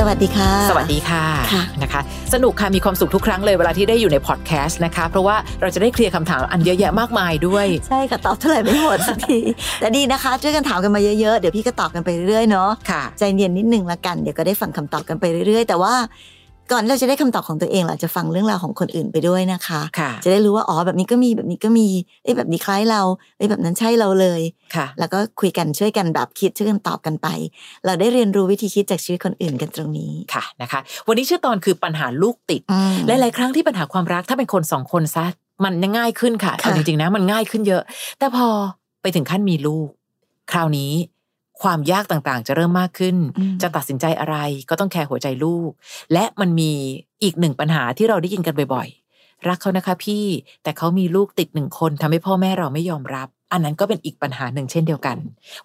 สวัสดีค่ะ สวัสดีค่ะค่ะนะคะ สนุกค่ะ มีความสุขทุกครั้งเลยเวลาที่ได้อยู่ในพอดแคสต์นะคะ เพราะว่าเราจะได้เคลียร์คำถามอันเยอะแยะมากมายด้วย ใช่ค่ะ ตอบเท่าไหร่ไม่หมดสักที แต่ดีนะคะ ช่วยกันถามกันมาเยอะๆ เดี๋ยวพี่ก็ตอบกันไปเรื่อยๆเนาะค่ะใจเย็นนิดนึงละกัน เดี๋ยวก็ได้ฟังคำตอบกันไปเรื่อยๆ แต่ว่า ก่อนที่เราจะได้คำตอบของตัวเองเราจะฟังเรื่องราวของคนอื่นไปด้วยนะคะค่ะจะได้รู้ว่าอ๋อแบบนี้ก็มีแบบนี้ก็มีเอ้ยแบบนี้คล้ายเราเอ้ยแบบนั้นใช่เราเลยค่ะ แล้วก็คุยกันช่วยกันแบบคิดช่วยกันตอบกันไป เราได้เรียนรู้วิธีคิดจากชีวิตคนอื่นกันตรงนี้ค่ะนะคะ วันนี้ชื่อตอนคือปัญหาลูกติดอืมหลายๆครั้งที่ปัญหาความรักถ้าเป็นคนสองคนซะมันยังง่ายขึ้นค่ะค่ะเอาจริงๆนะมันง่ายขึ้นเยอะ แต่พอไปถึงขั้นมีลูก คราวนี้ ความยากต่างๆ จะเริ่มมากขึ้นอืมจะตัดสินใจอะไรก็ต้องแคร์หัวใจลูก และมันมีอีกหนึ่งปัญหาที่เราได้ยินกันบ่อยๆ รักเขานะคะพี่แต่เขามีลูกติดหนึ่งคนทำให้พ่อแม่เราไม่ยอมรับ อันนั้นก็เป็นอีกปัญหาหนึ่งเช่นเดียวกัน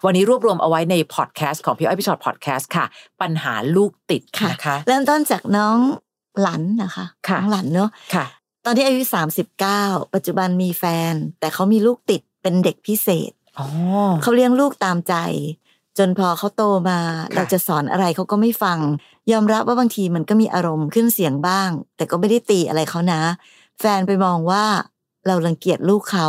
วันนี้รวบรวมเอาไว้ในพอดแคสต์ของพี่อ้อยพี่ชอตพอดแคสต์ค่ะ ปัญหาลูกติดค่ะนะคะเริ่มต้นจากน้องหลันนะคะค่ะน้องหลันเนาะค่ะ ตอนที่อายุ 39 ปัจจุบันมีแฟน แต่เขามีลูกติดเป็นเด็กพิเศษอ๋อเขาเลี้ยงลูกตามใจ จนพอเขาโตมาค่ะเราจะสอนอะไรเขาก็ไม่ฟัง ยอมรับว่าบางทีมันก็มีอารมณ์ขึ้นเสียงบ้าง แต่ก็ไม่ได้ตีอะไรเขานะ แฟนไปมองว่าเรารังเกียจลูกเขา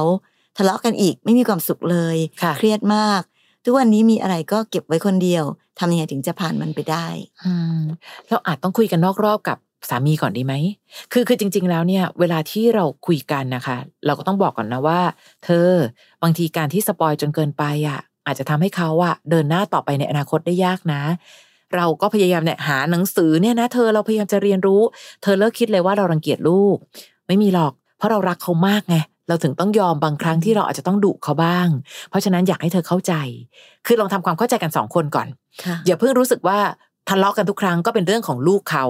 ทะเลาะกันอีกไม่มีความสุขเลยค่ะเครียดมาก ทุกวันนี้มีอะไรก็เก็บไว้คนเดียวทำยังไงถึงจะผ่านมันไปได้อืมเราอาจต้องคุยกันนอกรอบกับสามีก่อนดีไหม คือคือจริง ๆ แล้วเนี่ย เวลาที่เราคุยกันนะคะ เราก็ต้องบอกก่อนนะว่า เธอบางทีการที่สปอยจนเกินไปอะ อาจจะทำให้เขาอะเดินหน้าต่อไปในอนาคตได้ยากนะ เราก็พยายามเนี่ยหาหนังสือเนี่ยนะเธอเราพยายามจะเรียนรู้ เธอเลิกคิดเลยว่าเรารังเกียจลูก ไม่มีหรอก เพราะเรารักเขามากไงเราถึงต้องยอมบางครั้งที่เราอาจจะต้องดุเขาบ้าง เพราะฉะนั้นอยากให้เธอเข้าใจ คือลองทำความเข้าใจกันสองคนก่อนค่ะอย่าเพิ่งรู้สึกว่า ทะเลาะกันทุกครั้งก็เป็นเรื่องของลูกเขา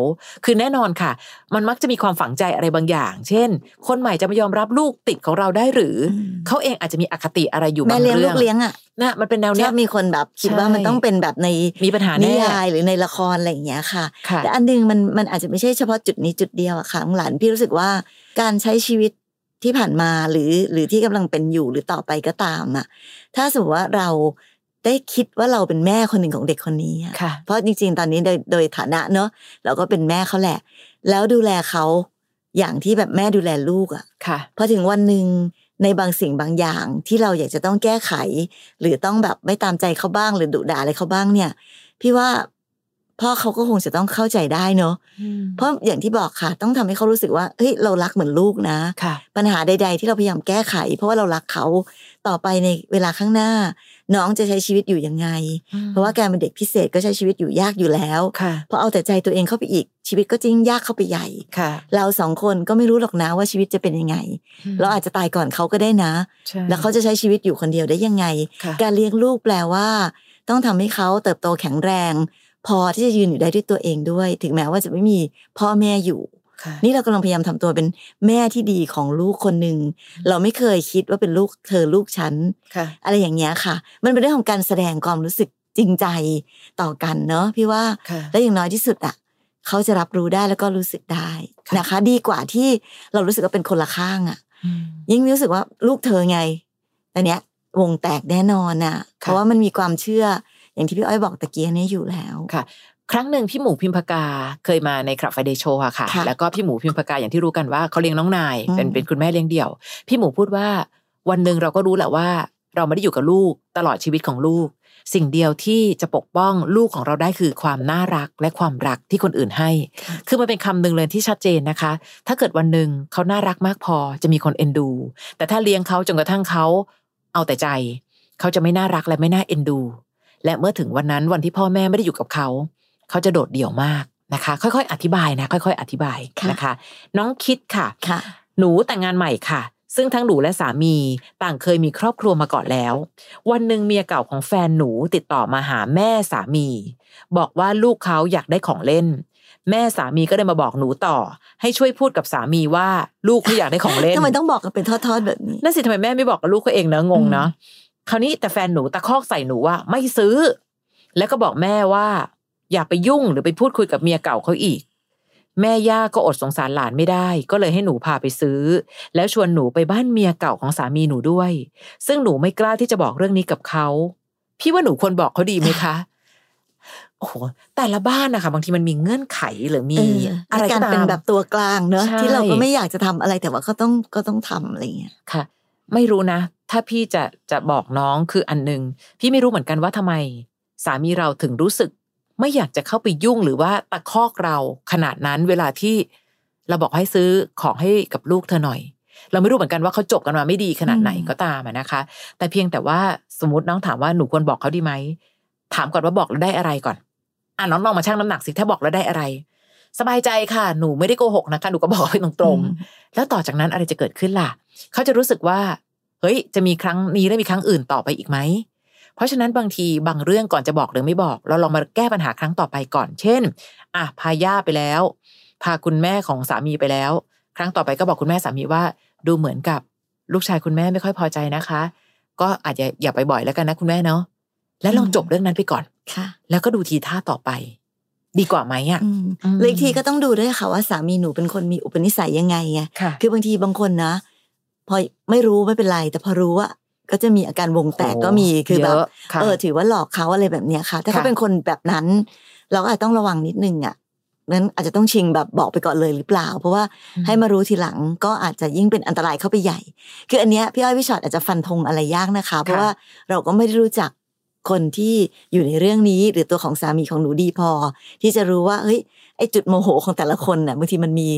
คือแน่นอนค่ะ มันมักจะมีความฝังใจอะไรบางอย่าง เช่น คนใหม่จะไม่ยอมรับลูกติดของเราได้หรืออมเขาเองอาจจะมีอคติอะไรอยู่แม่บางเลี้ยงเรื่ลูองกเลี้ยงอะนะมันเป็นแนวชเนี้อยบมีคนแบบคิดว่าใช่มันต้องเป็นแบบในมีปัญหานิแน่ยายหรือในละครอะไรอย่างเงี้ยค่ะค่ะแต่อันหนึงมันมันอาจจะไม่ใช่เฉพาะจุดนี้จุดเดียวอะค่ะน้องหลานพี่รู้สึกว่าการใช้ชีวิตที่ผ่านมาหรือหรือที่กำลังเป็นอยู่หรือต่อไปก็ตามอะถ้าสมมติว่าเรา ได้คิดว่าเราเป็นแม่คนหนึ่งของเด็กคนนี้อะค่ะ เพราะจริงๆ ตอนนี้โดยโดยฐานะเนอะเราก็เป็นแม่เขาแหละ แล้วดูแลเขาอย่างที่แบบแม่ดูแลลูกอะค่ะ พอถึงวันหนึ่งในบางสิ่งบางอย่างที่เราอยากจะต้องแก้ไข หรือต้องแบบไม่ตามใจเขาบ้างหรือดุด่าอะไรเขาบ้างเนี่ย พี่ว่าพ่อเขาก็คงจะต้องเข้าใจได้เนอะเพราะอย่างที่บอกค่ะ ต้องทำให้เขารู้สึกว่าเฮ้ยเรารักเหมือนลูกนะค่ะปัญหาใด ๆ ที่เราพยายามแก้ไข เพราะว่าเรารักเขาต่อไปในเวลาข้างหน้า น้องจะใช้ชีวิตอยู่ยังไง เพราะว่าการเป็นเด็กพิเศษก็ใช้ชีวิตอยู่ยากอยู่แล้วค่ะพอเอาแต่ใจตัวเองเข้าไปอีกชีวิตก็จริงยากเข้าไปใหญ่ค่ะเราสองคนก็ไม่รู้หรอกนะว่าชีวิตจะเป็นยังไง เราอาจจะตายก่อนเขาก็ได้นะใช่แล้วเขาจะใช้ชีวิตอยู่คนเดียวได้ยังไงค่ะการเลี้ยงลูกแปลว่า ต้องทำให้เขาเติบโตแข็งแรง พอที่จะยืนอยู่ได้ด้วยตัวเองด้วย ถึงแม้ว่าจะไม่มีพ่อแม่อยู่ค่ะ นี่เรากำลังพยายามทำตัวเป็นแม่ที่ดีของลูกคนหนึ่งเราไม่เคยคิดว่าเป็นลูกเธอลูกฉันค่ะอะไรอย่างเงี้ยค่ะ มันเป็นเรื่องของการแสดงความรู้สึกจริงใจต่อกันเนาะพี่ว่าค่ะและอย่างน้อยที่สุดอะเขาจะรับรู้ได้แล้วก็รู้สึกได้ค่ะนะคะ ดีกว่าที่เรารู้สึกว่าเป็นคนละข้างอะอืมยิ่งรู้สึกว่าลูกเธอไงแต่เนี้ยวงแตกแน่นอนน่ะ เพราะว่ามันมีความเชื่ออย่างที่พี่อ้อยบอกตะเกียนี้อยู่แล้วค่ะ ครั้งหนึ่งพี่หมูพิมพากาเคยมาในคลับไฟเดย์โชว์ค่ะค่ะ แล้วก็พี่หมูพิมพากาอย่างที่รู้กันว่าเขาเลี้ยงน้องนายเป็นอืมเป็นคุณแม่เลี้ยงเดี่ยว พี่หมูพูดว่าวันหนึ่งเราก็รู้แหละว่า เราไม่ได้อยู่กับลูกตลอดชีวิตของลูก สิ่งเดียวที่จะปกป้องลูกของเราได้คือความน่ารักและความรักที่คนอื่นให้ คือมันเป็นคำหนึ่งเลยที่ชัดเจนนะคะ ถ้าเกิดวันหนึ่งเขาน่ารักมากพอจะมีคนเอ็นดู แต่ถ้าเลี้ยงเขาจนกระทั่งเขาเอาแต่ใจ เขาจะไม่น่ารักและไม่น่าเอ็นดู และเมื่อถึงวันนั้นวันที่พ่อแม่ไม่ได้อยู่กับเขา เขาจะโดดเดี่ยวมากนะคะ ค่อยๆ อธิบายนะ ค่อยๆ อธิบายค่ะนะคะ น้องคิดค่ะค่ะ หนูแต่งงานใหม่ค่ะ ซึ่งทั้งหนูและสามีต่างเคยมีครอบครัวมาก่อนแล้ว วันหนึ่งเมียเก่าของแฟนหนูติดต่อมาหาแม่สามี บอกว่าลูกเขาอยากได้ของเล่น แม่สามีก็เลยมาบอกหนูต่อ ให้ช่วยพูดกับสามีว่าลูกเขาอยากได้ของเล่นทำไมต้องบอกกันเป็นทอดๆแบบนี้นั่นสิทำไมแม่ไม่บอกกับลูกเขาเองเนอะงงเนาะคราวนี้แต่แฟนหนูตะคอกใส่หนูว่าไม่ซื้อ แล้วก็บอกแม่ว่า อย่าไปยุ่งหรือไปพูดคุยกับเมียเก่าเขาอีก แม่ย่าก็อดสงสารหลานไม่ได้ ก็เลยให้หนูพาไปซื้อ แล้วชวนหนูไปบ้านเมียเก่าของสามีหนูด้วย ซึ่งหนูไม่กล้าที่จะบอกเรื่องนี้กับเขาพี่ว่าหนูควรบอกเขาดีไหมคะโอ้โหแต่ละบ้านนะคะบางทีมันมีเงื่อนไขหรือมีอะไรการก็ตามเป็นแบบตัวกลางเนอะใช่ที่เราก็ไม่อยากจะทำอะไรแต่ว่าก็ต้องก็ต้องทำอะไรเงี้ยค่ะ ไม่รู้นะ ถ้าพี่จะจะบอกน้องคืออันหนึ่งพี่ไม่รู้เหมือนกันว่าทำไม สามีเราถึงรู้สึก ไม่อยากจะเข้าไปยุ่งหรือว่าตะคอกเราขนาดนั้นเวลาที่เราบอกให้ซื้อของให้กับลูกเธอหน่อย เราไม่รู้เหมือนกันว่าเขาจบกันมาไม่ดีขนาดไหนอืมก็ตามอะนะคะ แต่เพียงแต่ว่าสมมติน้องถามว่าหนูควรบอกเขาดีไหมถามก่อนว่าบอกแล้วได้อะไรก่อน อะน้องลองมาชั่งน้ำหนักสิถ้าบอกแล้วได้อะไร สบายใจค่ะ หนูไม่ได้โกหกนะคะหนูก็บอกไปตรงๆ แล้วต่อจากนั้นอะไรจะเกิดขึ้นล่ะ เขาจะรู้สึกว่า เฮ้ย จะมีครั้งนี้และมีครั้งอื่นต่อไปอีกไหม เพราะฉะนั้นบางทีบางเรื่องก่อนจะบอกหรือไม่บอก เราลองมาแก้ปัญหาครั้งต่อไปก่อน เช่นอะพาย่าไปแล้ว พาคุณแม่ของสามีไปแล้ว ครั้งต่อไปก็บอกคุณแม่สามีว่า ดูเหมือนกับลูกชายคุณแม่ไม่ค่อยพอใจนะคะ ก็อาจจะอย่าไปบ่อยแล้วกันนะคุณแม่เนาะแล้วลองจบเรื่องนั้นไปก่อนค่ะ แล้วก็ดูทีท่าต่อไป ดีกว่าไหมอะอืมอืมเลยทีก็ต้องดูด้วยค่ะว่าสามีหนูเป็นคนมีอุปนิสัยยังไงไงค่ะคือบางทีบางคนนะพอไม่รู้ไม่เป็นไร แต่พอรู้ว่า ก็จะมีอาการวงแตกก็มีคือแบบเยะค่ะเออถือว่าหลอกเขาอะไรแบบเนี้ยค่ะ ถ้าเขาค่ะเป็นคนแบบนั้น เราก็อาจจะต้องระวังนิดนึงอะนั้นอาจจะต้องชิงแบบบอกไปก่อนเลยหรือเปล่า เพราะว่าอืมให้มารู้ทีหลังก็อาจจะยิ่งเป็นอันตรายเข้าไปใหญ่ คืออันเนี้ยพี่อ้อยพี่ชอตอาจจะฟันธงอะไรยากนะคะ เพราะว่าเราก็ไม่ได้รู้จักคนที่อยู่ในเรื่องนี้ หรือตัวของสามีของหนูดีพอ ที่จะรู้ว่าเฮ้ยไอจุดโมโหของแต่ละคนน่ะบางทีมันมี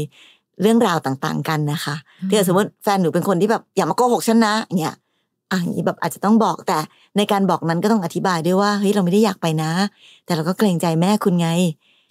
เรื่องราวต่างๆ กันนะคะอืมถ้าสมมติแฟนหนูเป็นคนที่แบบอย่ามาโกหกฉันนะอย่างเงี้ย อะอย่างนี้แบบอาจจะต้องบอกแต่ในการบอกนั้นก็ต้องอธิบายด้วยว่าเฮ้ยเราไม่ได้อยากไปนะ แต่เราก็เกรงใจแม่คุณไง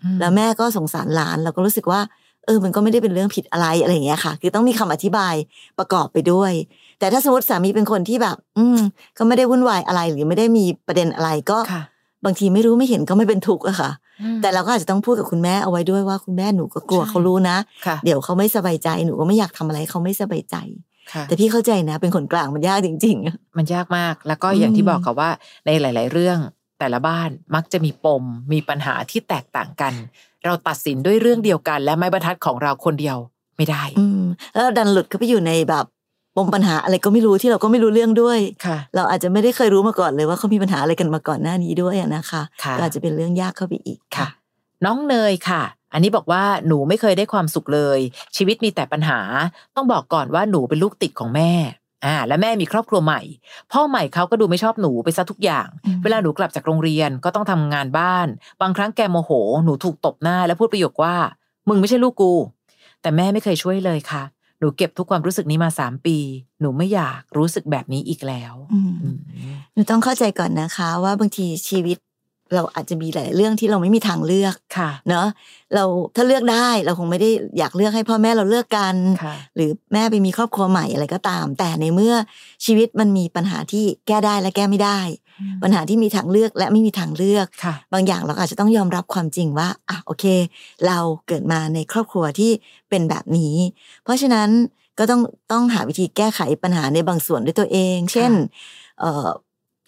อืมแล้วแม่ก็สงสารหลานเราก็รู้สึกว่า เออมันก็ไม่ได้เป็นเรื่องผิดอะไรอะไรอย่างเงี้ยค่ะ คือต้องมีคำอธิบายประกอบไปด้วย แต่ถ้าสมมติสามีเป็นคนที่แบบ อืม ก็ไม่ได้วุ่นวายอะไรหรือไม่ได้มีประเด็นอะไรก็ค่ะบางทีไม่รู้ไม่เห็นก็ไม่เป็นทุกข์อะค่ะอืมแต่เราก็อาจจะต้องพูดกับคุณแม่เอาไว้ด้วยว่าคุณแม่หนูก็กลัวใช่เขารู้นะค่ะเดี๋ยวเขาไม่สบายใจหนูก็ไม่อยากทำอะไรให้เขาไม่สบายใจค่ะ แต่พี่เข้าใจนะ เป็นคนกลางมันยากจริง ๆ มันยากมาก แล้วก็อย่างอืมที่บอกค่ะว่าในหลาย ๆ เรื่องแต่ละบ้านมักจะมีปม มีปัญหาที่แตกต่างกัน เราตัดสินด้วยเรื่องเดียวกัน และไม้บรรทัดของเราคนเดียวไม่ได้ อืมแล้วเราดันหลุดเข้าไปอยู่ในแบบปมปัญหาอะไรก็ไม่รู้ที่เราก็ไม่รู้เรื่องด้วยค่ะ เราอาจจะไม่ได้เคยรู้มาก่อนเลยว่าเขามีปัญหาอะไรกันมาก่อนหน้านี้ด้วยอะนะคะค่ะก็อาจจะเป็นเรื่องยากเข้าไปอีกค่ะ น้องเนยค่ะ อันนี้บอกว่าหนูไม่เคยได้ความสุขเลย ชีวิตมีแต่ปัญหา ต้องบอกก่อนว่าหนูเป็นลูกติดของแม่อ่าและแม่มีครอบครัวใหม่ พ่อใหม่เขาก็ดูไม่ชอบหนูไปซะทุกอย่างอืมเวลาหนูกลับจากโรงเรียนก็ต้องทำงานบ้าน บางครั้งแกโมโห หนูถูกตบหน้า แล้วพูดประโยคว่า มึงไม่ใช่ลูกกู แต่แม่ไม่เคยช่วยเลยค่ะ หนูเก็บทุกความรู้สึกนี้มาสามปี หนูไม่อยากรู้สึกแบบนี้อีกแล้วอืมอืมหนูต้องเข้าใจก่อนนะคะ ว่าบางทีชีวิต เราอาจจะมีหลายเรื่องที่เราไม่มีทางเลือกค่ะ เนาะเราถ้าเลือกได้เราคงไม่ได้อยากเลือกให้พ่อแม่เราเลิกกันค่ะหรือแม่ไปมีครอบครัวใหม่อะไรก็ตาม แต่ในเมื่อชีวิตมันมีปัญหาที่แก้ได้และแก้ไม่ได้ ปัญหาที่มีทางเลือกและไม่มีทางเลือกค่ะบางอย่างเราอาจจะต้องยอมรับความจริงว่าอะโอเค เราเกิดมาในครอบครัวที่เป็นแบบนี้ เพราะฉะนั้นก็ต้องต้องหาวิธีแก้ไขปัญหาในบางส่วนด้วยตัวเอง เช่นเอ่อ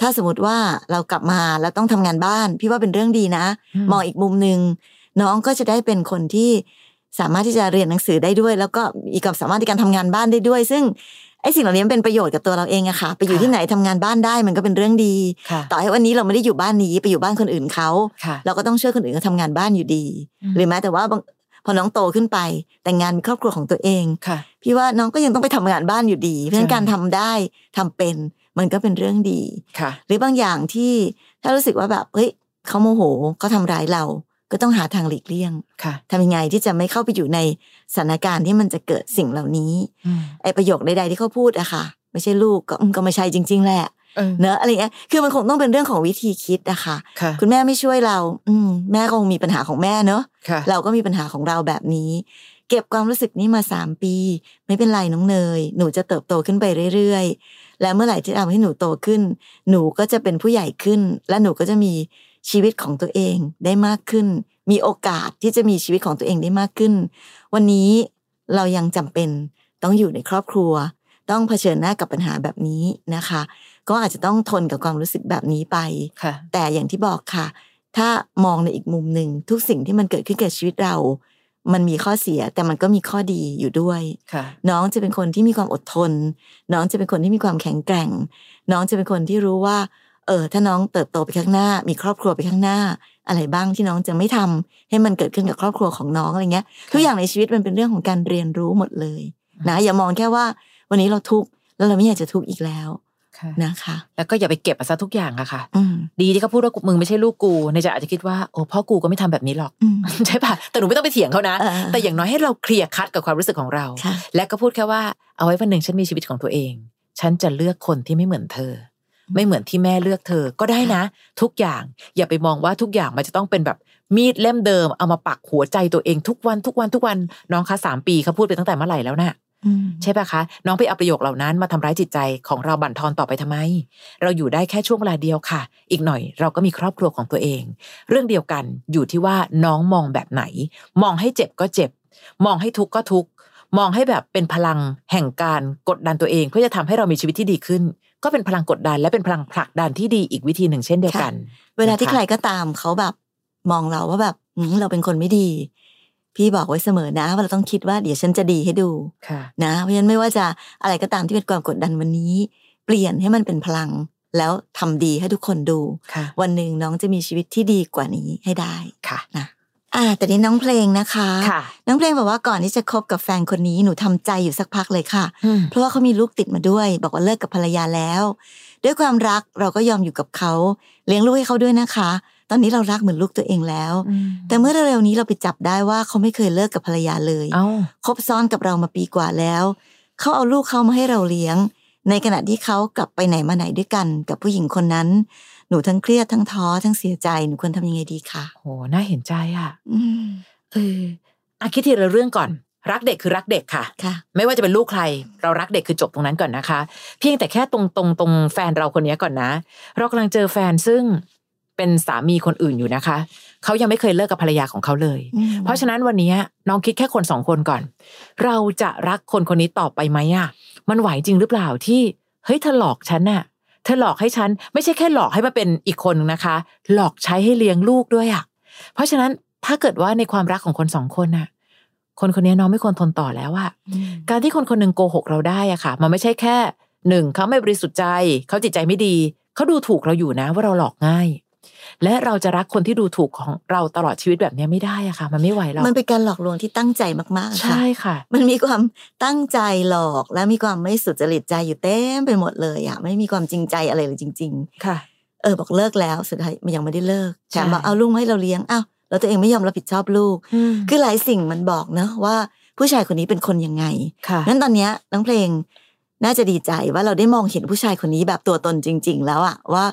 ถ้าสมมติว่าเรากลับมาแล้วต้องทำงานบ้าน พี่ว่าเป็นเรื่องดีนะอืมมองอีกมุมหนึ่งน้องก็จะได้เป็นคนที่สามารถที่จะเรียนหนังสือได้ด้วย แล้วก็มีความสามารถในการทำงานบ้านได้ด้วย ซึ่งไอ้สิ่งเหล่านี้มันเป็นประโยชน์กับตัวเราเองอะค่ะ ไปอยู่ค่ะที่ไหนทำงานบ้านได้มันก็เป็นเรื่องดีค่ะต่อให้วันนี้เราไม่ได้อยู่บ้านนี้ไปอยู่บ้านคนอื่นเขาค่ะเราก็ต้องช่วยคนอื่นเขาทำงานบ้านอยู่ดีอืมหรือแม้แต่ว่าบางพอน้องโตขึ้นไป แต่งงานมีครอบครัวของตัวเองค่ะพี่ว่าน้องก็ยังต้องไปทำงานบ้านอยู่ดี เพราะฉะนั้นใช่การทำได้ทำเป็น มันก็เป็นเรื่องดีค่ะ หรือบางอย่างที่ถ้ารู้สึกว่าแบบเฮ้ยเขาโมโหเขาทำร้ายเรา ก็ต้องหาทางหลีกเลี่ยงค่ะทำยังไงที่จะไม่เข้าไปอยู่ในสถานการณ์ที่มันจะเกิดสิ่งเหล่านี้อืมไอประโยคใดๆที่เขาพูดอะค่ะ ไม่ใช่ลูกก็อืมก็ไม่ใช่จริง ๆ แหละเออเนอะอะไรเงี้ย คือมันคงต้องเป็นเรื่องของวิธีคิดอะค่ะค่ะคุณแม่ไม่ช่วยเรา อืมแม่ก็คงมีปัญหาของแม่เนอะค่ะเราก็มีปัญหาของเราแบบนี้ เก็บความรู้สึกนี้มาสามปี ไม่เป็นไรน้องเนย หนูจะเติบโตขึ้นไปเรื่อยๆ และเมื่อไหร่ที่ทำให้หนูโตขึ้น หนูก็จะเป็นผู้ใหญ่ขึ้น และหนูก็จะมีชีวิตของตัวเองได้มากขึ้น มีโอกาสที่จะมีชีวิตของตัวเองได้มากขึ้น วันนี้เรายังจำเป็นต้องอยู่ในครอบครัว ต้องเผชิญหน้ากับปัญหาแบบนี้นะคะ ก็อาจจะต้องทนกับความรู้สึกแบบนี้ไปค่ะแต่อย่างที่บอกค่ะ ถ้ามองในอีกมุมหนึ่งทุกสิ่งที่มันเกิดขึ้นกับชีวิตเรา มันมีข้อเสียแต่มันก็มีข้อดีอยู่ด้วยค่ะน้องจะเป็นคนที่มีความอดทน น้องจะเป็นคนที่มีความแข็งแกร่ง น้องจะเป็นคนที่รู้ว่า เออ ถ้าน้องเติบโตไปข้างหน้า มีครอบครัวไปข้างหน้า อะไรบ้างที่น้องจะไม่ทำให้มันเกิดขึ้นกับครอบครัวของน้องอะไรเงี้ยทุกอย่างในชีวิตมันเป็นเรื่องของการเรียนรู้หมดเลย นะอย่ามองแค่ว่า วันนี้เราทุกข์แล้วเราไม่อยากจะทุกข์อีกแล้วค่ะ นะคะ แล้วก็อย่าไปเก็บมาซะทุกอย่างอะค่ะอืมดีที่เขาพูดว่ามึงไม่ใช่ลูกกูในใจอาจจะคิดว่าโอ้พ่อกูก็ไม่ทำแบบนี้หรอกอืมใช่ปะแต่หนูไม่ต้องไปเถียงเขานะเออแต่อย่างน้อยให้เราเคลียร์คัดกับความรู้สึกของเราค่ะและก็พูดแค่ว่าเอาไว้วันหนึ่งฉันมีชีวิตของตัวเอง ฉันจะเลือกคนที่ไม่เหมือนเธอ ไม่เหมือนที่แม่เลือกเธอก็ได้นะ ทุกอย่างอย่าไปมองว่าทุกอย่างมันจะต้องเป็นแบบมีดเล่มเดิมเอามาปักหัวใจตัวเองทุกวันทุกวันทุกวันน้องคะสามปีเขาพูดไปตั้งแต่เมื่อไหร่แล้วน่ะอืม ใช่ปะคะ น้องไปเอาประโยคเหล่านั้นมาทำร้ายจิตใจของเราบั่นทอนต่อไปทำไม เราอยู่ได้แค่ช่วงเวลาเดียวค่ะ อีกหน่อยเราก็มีครอบครัวของตัวเอง เรื่องเดียวกันอยู่ที่ว่าน้องมองแบบไหน มองให้เจ็บก็เจ็บ มองให้ทุกข์ก็ทุกข์มองให้แบบเป็นพลังแห่งการกดดันตัวเอง เพื่อจะทำให้เรามีชีวิตที่ดีขึ้น ก็เป็นพลังกดดันและเป็นพลังผลักดันที่ดีอีกวิธีหนึ่งเช่นเดียวกัน เวลาที่นะคะใครก็ตามเขาแบบมองเราว่าแบบอืมเราเป็นคนไม่ดี พี่บอกไว้เสมอนะว่าเราต้องคิดว่าเดี๋ยวฉันจะดีให้ดูค่ะนะเพราะฉะนั้นไม่ว่าจะอะไรก็ตามที่เป็นความกดดันวันนี้ เปลี่ยนให้มันเป็นพลัง แล้วทำดีให้ทุกคนดูค่ะวันหนึ่งน้องจะมีชีวิตที่ดีกว่านี้ให้ได้ค่ะนะอ่าแต่นี้น้องเพลงนะคะค่ะน้องเพลงบอกว่าก่อนที่จะคบกับแฟนคนนี้หนูทำใจอยู่สักพักเลยค่ะอืมเพราะว่าเขามีลูกติดมาด้วย บอกว่าเลิกกับภรรยาแล้ว ด้วยความรักเราก็ยอมอยู่กับเขาเลี้ยงลูกให้เขาด้วยนะคะ ตอนนี้เรารักเหมือนลูกตัวเองแล้ว แต่เมื่อเร็วๆนี้เราไปจับได้ว่าเขาไม่เคยเลิกกับภรรยาเลยเอ้าคบซ้อนกับเรามาปีกว่าแล้วเขาเอาลูกเขามาให้เราเลี้ยง ในขณะที่เขากลับไปไหนมาไหนด้วยกัน กับผู้หญิงคนนั้น หนูทั้งเครียดทั้งท้อทั้งเสียใจหนูควรทำยังไงดีคะโหน่าเห็นใจอะอืมเอออะคิดทีละเรื่องก่อน รักเด็กคือรักเด็กค่ะค่ะไม่ว่าจะเป็นลูกใคร เรารักเด็กคือจบตรงนั้นก่อนนะคะ เพียงแต่แค่ตรงตรงตรงแฟนเราคนนี้ก่อนนะ เรากำลังเจอแฟนซึ่ง เป็นสามีคนอื่นอยู่นะคะเขายังไม่เคยเลิกกับภรรยาของเขาเลยอืมเพราะฉะนั้นวันนี้น้องคิดแค่คนสองคนก่อน เราจะรักคนคนนี้ต่อไปไหมอะมันไหวจริงหรือเปล่าที่เฮ้ยเธอหลอกฉันน่ะ เธอหลอกให้ฉัน ไม่ใช่แค่หลอกให้มาเป็นอีกคนนึงนะคะ หลอกใช้ให้เลี้ยงลูกด้วยอะเพราะฉะนั้นถ้าเกิดว่าในความรักของคนสองคนน่ะ คนคนนี้น้องไม่ควรทนต่อแล้วอะอืมการที่คนคนหนึ่งโกหกเราได้อะค่ะ มันไม่ใช่แค่หนึ่งเขาไม่บริสุทธิ์ใจเขาจิตใจไม่ดีเขาดูถูกเราอยู่นะว่าเราหลอกง่าย และเราจะรักคนที่ดูถูกของเราตลอดชีวิตแบบนี้ไม่ได้อะค่ะ มันไม่ไหวหรอกมันเป็นการหลอกลวงที่ตั้งใจมากๆค่ะใช่ค่ะ มันมีความตั้งใจหลอกและมีความไม่สุจริตใจอยู่เต็มไปหมดเลยอะไม่มีความจริงใจอะไรเลยจริงค่ะๆเออบอกเลิกแล้วสุดท้ายมันยังไม่ได้เลิกแถมใช่บอกเอาลูกมาให้เราเลี้ยงอ้าวแล้วตัวเองไม่ยอมรับผิดชอบลูก คือหลายสิ่งมันบอกนะว่าผู้ชายคนนี้เป็นคนยังไงค่ะนั้นตอนเนี้ยน้องเพลงน่าจะดีใจว่าเราได้มองเห็นผู้ชายคนนี้แบบตัวตนจริง ๆ แล้วอะว่า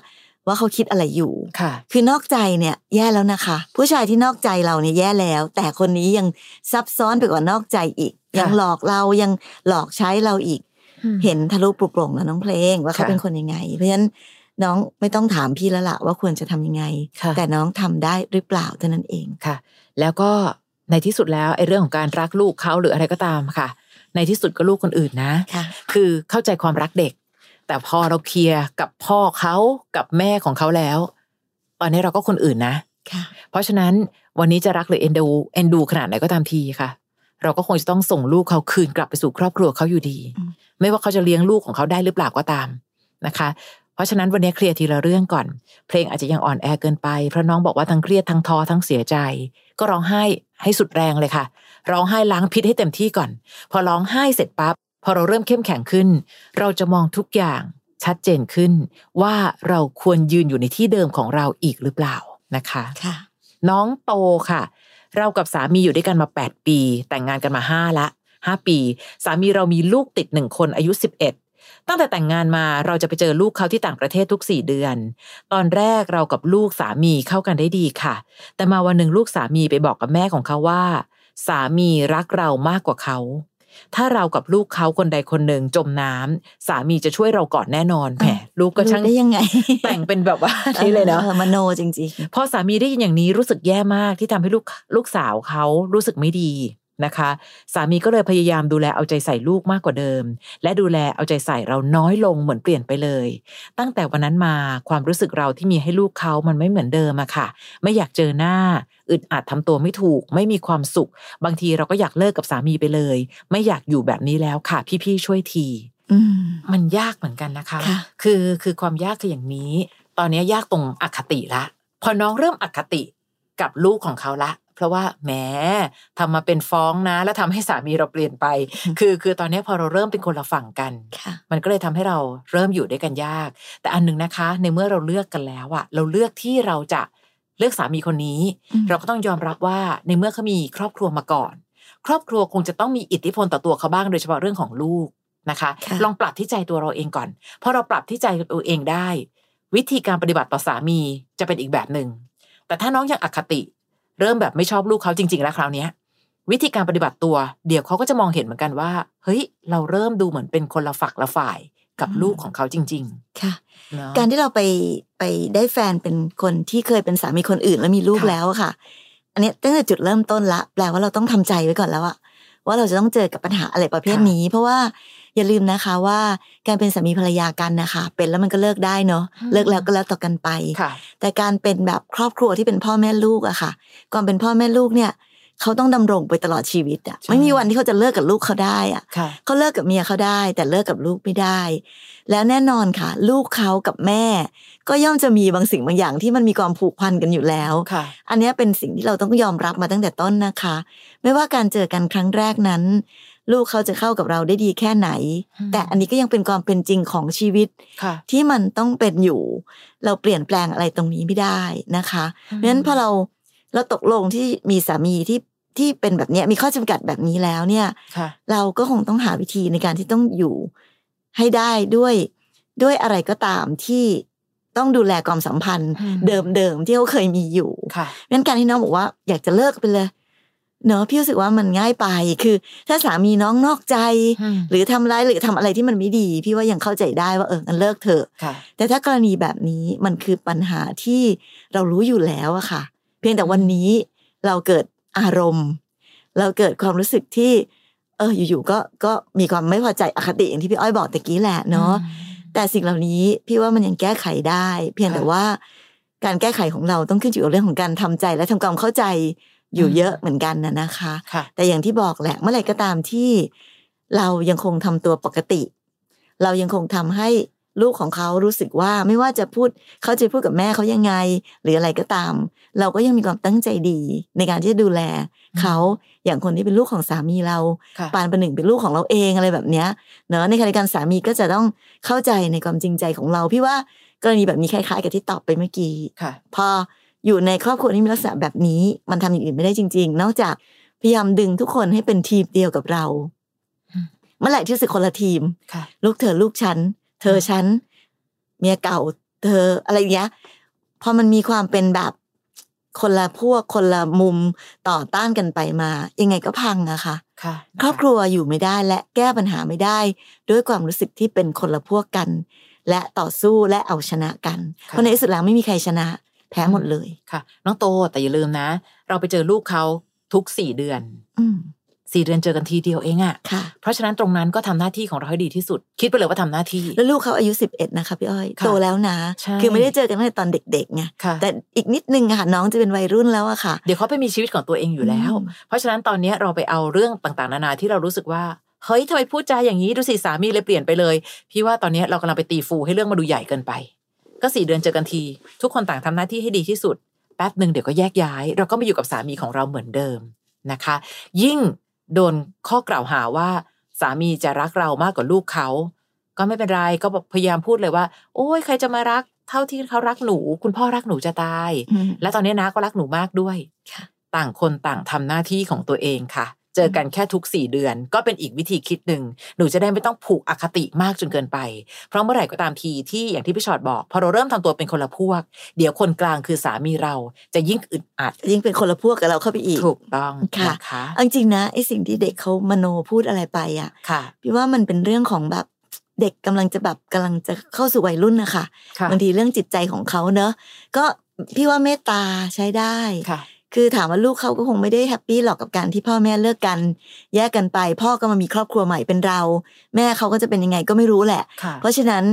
ว่าเขาคิดอะไรอยู่ค่ะ คือนอกใจเนี่ยแย่แล้วนะคะ ผู้ชายที่นอกใจเราเนี่ยแย่แล้ว แต่คนนี้ยังซับซ้อนไปกว่านอกใจอีกค่ะยังหลอกเรายังหลอกใช้เราอีก เห็นทะลุปลุกโปร่งแล้วน้องเพลงว่าเขาค่ะเป็นคนยังไง เพราะฉะนั้นน้องไม่ต้องถามพี่แล้วล่ะว่าควรจะทำยังไงค่ะแต่น้องทำได้หรือเปล่าเท่านั้นเองค่ะ แล้วก็ในที่สุดแล้วไอ้เรื่องของการรักลูกเขาหรืออะไรก็ตามค่ะ ในที่สุดก็ลูกคนอื่นนะค่ะคือเข้าใจความรักเด็ก แต่พอเราเคลียร์กับพ่อเขากับแม่ของเขาแล้ว ตอนนี้เราก็คนอื่นนะค่ะเพราะฉะนั้นวันนี้จะรักหรือเอ็นดูเอ็นดูขนาดไหนก็ตามทีค่ะ เราก็คงจะต้องส่งลูกเขาคืนกลับไปสู่ครอบครัวเขาอยู่ดีอืมไม่ว่าเขาจะเลี้ยงลูกของเขาได้หรือเปล่าก็ตามนะคะ เพราะฉะนั้นวันนี้เคลียร์ทีละเรื่องก่อน เพลงอาจจะยังอ่อนแอเกินไปเพราะน้องบอกว่าทั้งเครียดทั้งท้อทั้งเสียใจ ก็ร้องไห้ให้สุดแรงเลยค่ะร้องไห้ล้างพิษให้เต็มที่ก่อน พอร้องไห้เสร็จปั๊บ พอเราเริ่มเข้มแข็งขึ้น เราจะมองทุกอย่างชัดเจนขึ้น ว่าเราควรยืนอยู่ในที่เดิมของเราอีกหรือเปล่านะคะค่ะ น้องโตค่ะ เรากับสามีอยู่ด้วยกันมา 8 ปี แต่งงานกันมา 5 ละ 5 ปี สามีเรามีลูกติดหนึ่งคนอายุ 11ตั้งแต่แต่งงานมาเราจะไปเจอลูกเขาที่ต่างประเทศทุก4เดือน ตอนแรกเรากับลูกสามีเข้ากันได้ดีค่ะ แต่มาวันหนึ่งลูกสามีไปบอกกับแม่ของเขาว่า สามีรักเรามากกว่าเขา ถ้าเรากับลูกเขาคนใดคนหนึ่งจมน้ำสามีจะช่วยเราก่อนแน่นอนแหมลูกก็ช่างรู้ได้ยังไง แต่งเป็นแบบว่านี่เลยเนาะออมโนจริงพอสามีได้ยินอย่างนี้รู้สึกแย่มากที่ทำให้ลูกลูกสาวเขารู้สึกไม่ดี นะคะ สามีก็เลยพยายามดูแลเอาใจใส่ลูกมากกว่าเดิม และดูแลเอาใจใส่เราน้อยลงเหมือนเปลี่ยนไปเลย ตั้งแต่วันนั้นมาความรู้สึกเราที่มีให้ลูกเขามันไม่เหมือนเดิมอะค่ะ ไม่อยากเจอหน้าอึดอัดทำตัวไม่ถูก ไม่มีความสุข บางทีเราก็อยากเลิกกับสามีไปเลย ไม่อยากอยู่แบบนี้แล้วค่ะ พี่ๆช่วยทีอืมมันยากเหมือนกันนะคะค่ะคือคือความยากคืออย่างนี้ ตอนนี้ยากตรงอคติละ พอน้องเริ่มอคติกับลูกของเขาละ เพราะว่าแหมทำมาเป็นฟ้องนะ แล้วทำให้สามีเราเปลี่ยนไป คือคือตอนนี้พอเราเริ่มเป็นคนละฝั่งกันค่ะมันก็เลยทำให้เราเริ่มอยู่ด้วยกันยาก แต่อันหนึงนะคะ ในเมื่อเราเลือกกันแล้วอะเราเลือกที่เราจะเลือกสามีคนนี้อืมเราก็ต้องยอมรับว่าในเมื่อเขามีครอบครัวมาก่อน ครอบครัวคงจะต้องมีอิทธิพลต่อตัวเขาบ้างโดยเฉพาะเรื่องของลูกนะคะค่ะลองปรับที่ใจตัวเราเองก่อนพอเราปรับที่ใจตัวเองได้ วิธีการปฏิบัติต่อสามีจะเป็นอีกแบบหนึ่งแต่ถ้าน้องยังอคติ เริ่มแบบไม่ชอบลูกเขาจริง ๆ แล้วคราวเนี้ยวิธีการปฏิบัติตัว เดี๋ยวเขาก็จะมองเห็นเหมือนกันว่า เฮ้ย เราเริ่มดูเหมือนเป็นคนละฝักละฝ่ายกับลูกของเขาจริงค่ะๆเนาะการที่เราไปไปได้แฟนเป็นคนที่เคยเป็นสามีคนอื่นแล้วมีลูกค่ะแล้วอะค่ะ อันเนี้ยตั้งแต่จุดเริ่มต้นละ แปลว่าเราต้องทำใจไว้ก่อนแล้วอะว่าเราจะต้องเจอกับปัญหาอะไรประเภทนี้ เพราะว่า อย่าลืมนะคะว่าการเป็นสามีภรรยากันนะคะ เป็นแล้วมันก็เลิกได้เนาะเลิกแล้วก็แล้วต่อกันไปค่ะแต่การเป็นแบบครอบครัวที่เป็นพ่อแม่ลูกอะค่ะความเป็นพ่อแม่ลูกเนี่ยเขาต้องดำรงไปตลอดชีวิตอะใช่ไม่มีวันที่เขาจะเลิกกับลูกเขาได้อะค่ะเขาเลิกกับเมียเขาได้ แต่เลิกกับลูกไม่ได้ แล้วแน่นอนค่ะ ลูกเขากับแม่ ก็ย่อมจะมีบางสิ่งบางอย่างที่มันมีความผูกพันกันอยู่แล้วค่ะอันเนี้ยเป็นสิ่งที่เราต้องยอมรับมาตั้งแต่ต้นนะคะ ไม่ว่าการเจอกันครั้งแรกนั้น ลูกเขาจะเข้ากับเราได้ดีแค่ไหนอืมแต่อันนี้ก็ยังเป็นความเป็นจริงของชีวิตค่ะที่มันต้องเป็นอยู่ เราเปลี่ยนแปลงอะไรตรงนี้ไม่ได้นะคะอืมเพราะฉะนั้นพอเราเราตกลงที่มีสามีที่ที่เป็นแบบเนี้ยมีข้อจำกัดแบบนี้แล้วเนี่ยค่ะเราก็คงต้องหาวิธีในการที่ต้องอยู่ให้ได้ด้วยด้วยอะไรก็ตามที่ต้องดูแลความสัมพันธ์อืมเดิมๆที่เขาเคยมีอยู่ค่ะงั้นการที่น้องบอกว่าอยากจะเลิกไปเลย เนอะพี่รู้สึกว่ามันง่ายไปคือ ถ้าสามีน้องนอกใจอืมหรือทำร้ายหรือทำอะไรที่มันไม่ดี พี่ว่ายังเข้าใจได้ว่าเอองั้นเลิกเถอะค่ะแต่ถ้ากรณีแบบนี้มันคือปัญหาที่เรารู้อยู่แล้วอะค่ะ เพียงแต่วันนี้เราเกิดอารมณ์ เราเกิดความรู้สึกที่ เอออยู่ๆก็ก็มีความไม่พอใจอคติอย่างที่พี่อ้อยบอกตะกี้แหละเนาะแต่สิ่งเหล่านี้พี่ว่ามันยังแก้ไขได้ เพียงแต่ว่าการแก้ไขของเราต้องขึ้นอยู่กับเรื่องของการทำใจและทำความเข้าใจ อยู่เยอะเหมือนกันนะนะคะค่ะแต่อย่างที่บอกแหละเมื่อไหร่ก็ตามที่เรายังคงทำตัวปกติ เรายังคงทำให้ลูกของเขารู้สึกว่าไม่ว่าจะพูดเขาจะพูดกับแม่เขายังไง หรืออะไรก็ตาม เราก็ยังมีความตั้งใจดี ในการที่จะดูแลเขาอย่างคนที่เป็นลูกของสามีเราค่ะปานประหนึ่งเป็นลูกของเราเองอะไรแบบเนี้ยเนอะในขณะเดียวกันสามีก็จะต้องเข้าใจในความจริงใจของเรา พี่ว่ากรณีแบบนี้คล้ายๆ กับที่ตอบไปเมื่อกี้ค่ะพอ อยู่ในครอบครัวที่มีลักษณะแบบนี้ มันทำอย่างอื่นไม่ได้จริง ๆ นอกจากพยายามดึงทุกคนให้เป็นทีมเดียวกับเราอืมเมื่อไหร่ที่รู้สึกคนละทีมค่ะลูกเธอลูกฉัน เธอฉันเมียเก่า เธออะไรอย่างเงี้ยพอมันมีความเป็นแบบคนละพวกคนละมุมต่อต้านกันไปมา ยังไงก็พังอะค่ะค่ะครอบครัวอยู่ไม่ได้และแก้ปัญหาไม่ได้ ด้วยความรู้สึกที่เป็นคนละพวกกัน และต่อสู้และเอาชนะกันเพราะในที่สุดแล้วไม่มีใครชนะ แพ้หมดเลยค่ะ น้องโตแต่อย่าลืมนะ เราไปเจอลูกเขาทุกสี่เดือนอืมสี่เดือนเจอกันทีเดียวเองอะค่ะ เพราะฉะนั้นตรงนั้นก็ทำหน้าที่ของเราให้ดีที่สุด คิดไปเลยว่าทำหน้าที่ แล้วลูกเขาอายุสิบเอ็ดนะคะพี่อ้อยค่ะโตแล้วนะใช่คือไม่ได้เจอกันตั้งแต่ตอนเด็กๆไงค่ะแต่อีกนิดนึงอะค่ะน้องจะเป็นวัยรุ่นแล้วอะค่ะ เดี๋ยวเขาไปมีชีวิตของตัวเองอยู่แล้วอืมเพราะฉะนั้นตอนนี้เราไปเอาเรื่องต่างๆ นานาที่เรารู้สึกว่าเฮ้ยทำไมพูดจาอย่างนี้ดูสิสามีเลยเปลี่ยนไปเลย พี่ว่าตอนนี้เรากำลังไปตีฟูให้เรื่องมาดูใหญ่เกินไป ก็สี่เดือนเจอกันที ทุกคนต่างทำหน้าที่ให้ดีที่สุด แป๊บหนึ่งเดี๋ยวก็แยกย้าย เราก็มาอยู่กับสามีของเราเหมือนเดิมนะคะ ยิ่งโดนข้อกล่าวหาว่า สามีจะรักเรามากกว่าลูกเขา ก็ไม่เป็นไรก็พยายามพูดเลยว่า โอ้ยใครจะมารัก เท่าที่เขารักหนู คุณพ่อรักหนูจะตายอืมและตอนนี้นะก็รักหนูมากด้วยค่ะต่างคนต่างทำหน้าที่ของตัวเองค่ะ เจอกันแค่ทุกสี่เดือน ก็เป็นอีกวิธีคิดหนึ่งหนูจะได้ไม่ต้องผูกอคติมากจนเกินไป เพราะเมื่อไหร่ก็ตามทีที่อย่างที่พี่ชอดบอก พอเราเริ่มทำตัวเป็นคนละพวก เดี๋ยวคนกลางคือสามีเราจะยิ่งอึดอัด ยิ่งเป็นคนละพวกกับเราเข้าไปอีกถูกต้องค่ะนะคะเอาจริงๆนะไอ้สิ่งที่เด็กเขามโนพูดอะไรไปอะค่ะพี่ว่ามันเป็นเรื่องของแบบเด็กกำลังจะแบบกำลังจะเข้าสู่วัยรุ่นนะคะค่ะบางทีเรื่องจิตใจของเขาเนอะก็พี่ว่าเมตตาใช้ได้ ค่ะคือถามว่าลูกเขาก็คงไม่ได้แฮปปี้หรอกกับการที่พ่อแม่เลิกกัน แยกกันไป พ่อก็มามีครอบครัวใหม่เป็นเรา แม่เขาก็จะเป็นยังไงก็ไม่รู้แหละค่ะเพราะฉะนั้น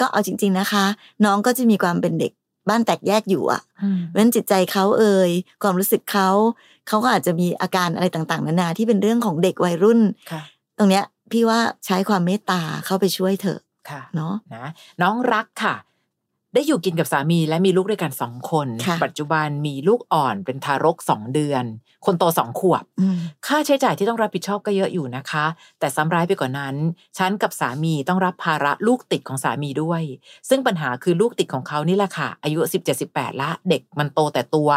ก็เอาจริง ๆนะคะ น้องก็จะมีความเป็นเด็กบ้านแตกแยกอยู่อะอืมเพราะฉะนั้นจิตใจเขาเอ่ยความรู้สึกเขาเขาก็อาจจะมีอาการอะไรต่างๆนานาที่เป็นเรื่องของเด็กวัยรุ่นค่ะตรงเนี้ยพี่ว่าใช้ความเมตตาเข้าไปช่วยเถอะค่ะเนาะนะน้องรักค่ะ ได้อยู่กินกับสามีและมีลูกด้วยกันสองคนค่ะปัจจุบันมีลูกอ่อนเป็นทารกสองเดือน คนโตสองขวบอืมค่าใช้จ่ายที่ต้องรับผิดชอบก็เยอะอยู่นะคะ แต่ซ้ำร้ายไปกว่านนั้น ฉันกับสามีต้องรับภาระลูกติดของสามีด้วย ซึ่งปัญหาคือลูกติดของเขานี่แหละค่ะ อายุ 17-18ละ เด็กมันโตแต่ตัว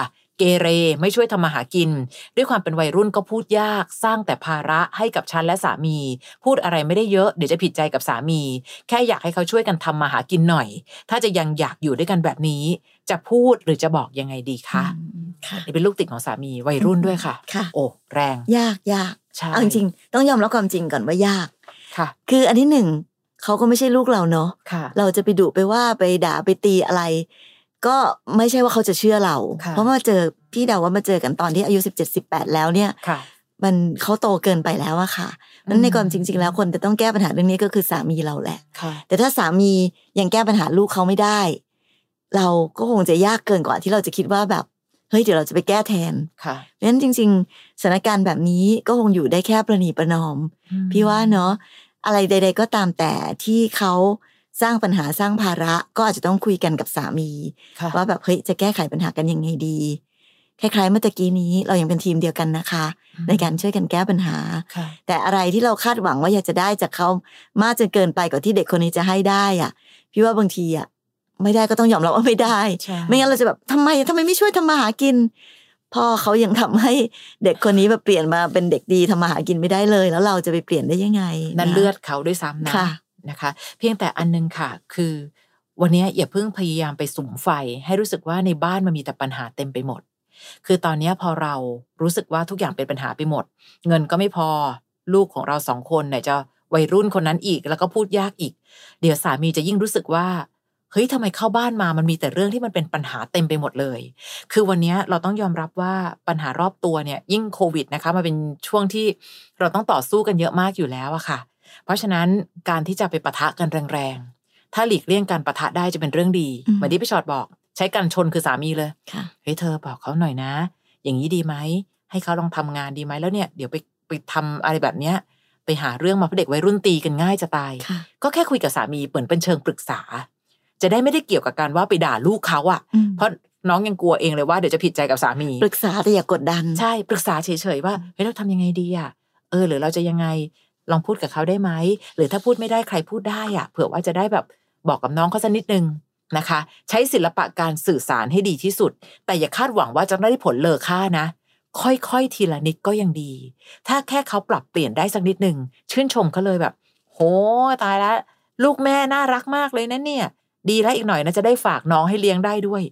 เกเรไม่ช่วยทำมาหากิน ด้วยความเป็นวัยรุ่นก็พูดยาก สร้างแต่ภาระให้กับฉันและสามี พูดอะไรไม่ได้เยอะเดี๋ยวจะผิดใจกับสามี แค่อยากให้เขาช่วยกันทำมาหากินหน่อย ถ้าจะยังอยากอยู่ด้วยกันแบบนี้ จะพูดหรือจะบอกยังไงดีคะอืมค่ะนี่เป็นลูกติดของสามีวัยรุ่นด้วยค่ะค่ะโอ้แรง ยากยากใช่เอาจริงๆต้องยอมรับความจริงก่อนว่ายากค่ะ คืออันที่หนึ่งเขาก็ไม่ใช่ลูกเราเนาะค่ะเราจะไปดุไปว่าไปด่าไปตีอะไร ก็ไม่ใช่ว่าเขาจะเชื่อเราค่ะเพราะว่าเจอพี่เดาว่ามาเจอกันตอนที่อายุสิบเจ็ดสิบแปดแล้วเนี่ยค่ะมันเขาโตเกินไปแล้วอะค่ะนั้นในความจริง ๆ แล้วคนจะต้องแก้ปัญหาเรื่องนี้ก็คือสามีเราแหละค่ะแต่ถ้าสามียังแก้ปัญหาลูกเขาไม่ได้ เราก็คงจะยากเกินกว่าที่เราจะคิดว่าแบบเฮ้ยเดี๋ยวเราจะไปแก้แทนค่ะเพราะฉะนั้นจริง ๆสถานการณ์แบบนี้ก็คงอยู่ได้แค่ประนีประนอม พี่ว่าเนาะอะไรใด ๆ ก็ตามแต่ที่เขา สร้างปัญหาสร้างภาระก็อาจจะต้องคุยกันกับสามีค่ะว่าแบบเฮ้ยจะแก้ไขปัญหากันยังไงดี คล้ายๆเมื่อตะกี้นี้เรายังเป็นทีมเดียวกันนะคะ ในการช่วยกันแก้ปัญหาค่ะแต่อะไรที่เราคาดหวังว่าอยากจะได้จากเขามากจนเกินไปกว่าที่เด็กคนนี้จะให้ได้อะ พี่ว่าบางทีอะไม่ได้ก็ต้องยอมรับว่าไม่ได้ใช่ไม่งั้นเราจะแบบทำไมทำไมไม่ช่วยทำมาหากินพ่อเขายังทำให้เด็กคนนี้แบบเปลี่ยนมาเป็นเด็กดีทำมาหากินไม่ได้เลย แล้วเราจะไปเปลี่ยนได้ยังไง นั่นนะเลือดเขาด้วยซ้ำนะค่ะ นะคะ เพียงแต่อันนึงค่ะ คือ วันนี้อย่าเพิ่งพยายามไปสุมไฟ ให้รู้สึกว่าในบ้านมันมีแต่ปัญหาเต็มไปหมด คือตอนนี้พอเรารู้สึกว่าทุกอย่างเป็นปัญหาไปหมด เงินก็ไม่พอลูกของเราสองคนเนี่ยจะวัยรุ่นคนนั้นอีก แล้วก็พูดยากอีก เดี๋ยวสามีจะยิ่งรู้สึกว่าเฮ้ยทำไมเข้าบ้านมามันมีแต่เรื่องที่มันเป็นปัญหาเต็มไปหมดเลย คือวันนี้เราต้องยอมรับว่าปัญหารอบตัวเนี่ยยิ่งโควิดนะคะมาเป็นช่วงที่เราต้องต่อสู้กันเยอะมากอยู่แล้วอะค่ะ เพราะฉะนั้นการที่จะไปปะทะกันแรงๆ ถ้าหลีกเลี่ยงการปะทะได้จะเป็นเรื่องดีอืมเหมือนที่พี่ชอดบอก ใช้กันชนคือสามีเลยค่ะเฮ้ยเธอบอกเขาหน่อยนะ อย่างนี้ดีไหม ให้เขาลองทำงานดีไหมแล้วเนี่ย เดี๋ยวไปไปทำอะไรแบบเนี้ยไปหาเรื่องมาเพราะเด็กวัยรุ่นตีกันง่ายจะตายค่ะก็แค่คุยกับสามีเหมือนเป็นเชิงปรึกษา จะได้ไม่ได้เกี่ยวกับการว่าไปด่าลูกเขาอะอืมเพราะน้องยังกลัวเองเลยว่าเดี๋ยวจะผิดใจกับสามี ปรึกษาแต่อย่ากดดัน ใช่ปรึกษาเฉยๆว่าเฮ้ยเราทำยังไงดีอะเออหรือเราจะยังไง ลองพูดกับเขาได้ไหม หรือถ้าพูดไม่ได้ใครพูดได้อะเผื่อว่าจะได้แบบบอกกับน้องเขาสักนิดนึงนะคะ ใช้ศิลปะการสื่อสารให้ดีที่สุด แต่อย่าคาดหวังว่าจะได้ผลเลอค่านะ ค่อยๆ ทีละนิดก็ยังดี ถ้าแค่เขาปรับเปลี่ยนได้สักนิดหนึ่งชื่นชมเขาเลยแบบ โหตายแล้วลูกแม่น่ารักมากเลยนะเนี่ย ดีแล้วอีกหน่อยนะจะได้ฝากน้องให้เลี้ยงได้ด้วย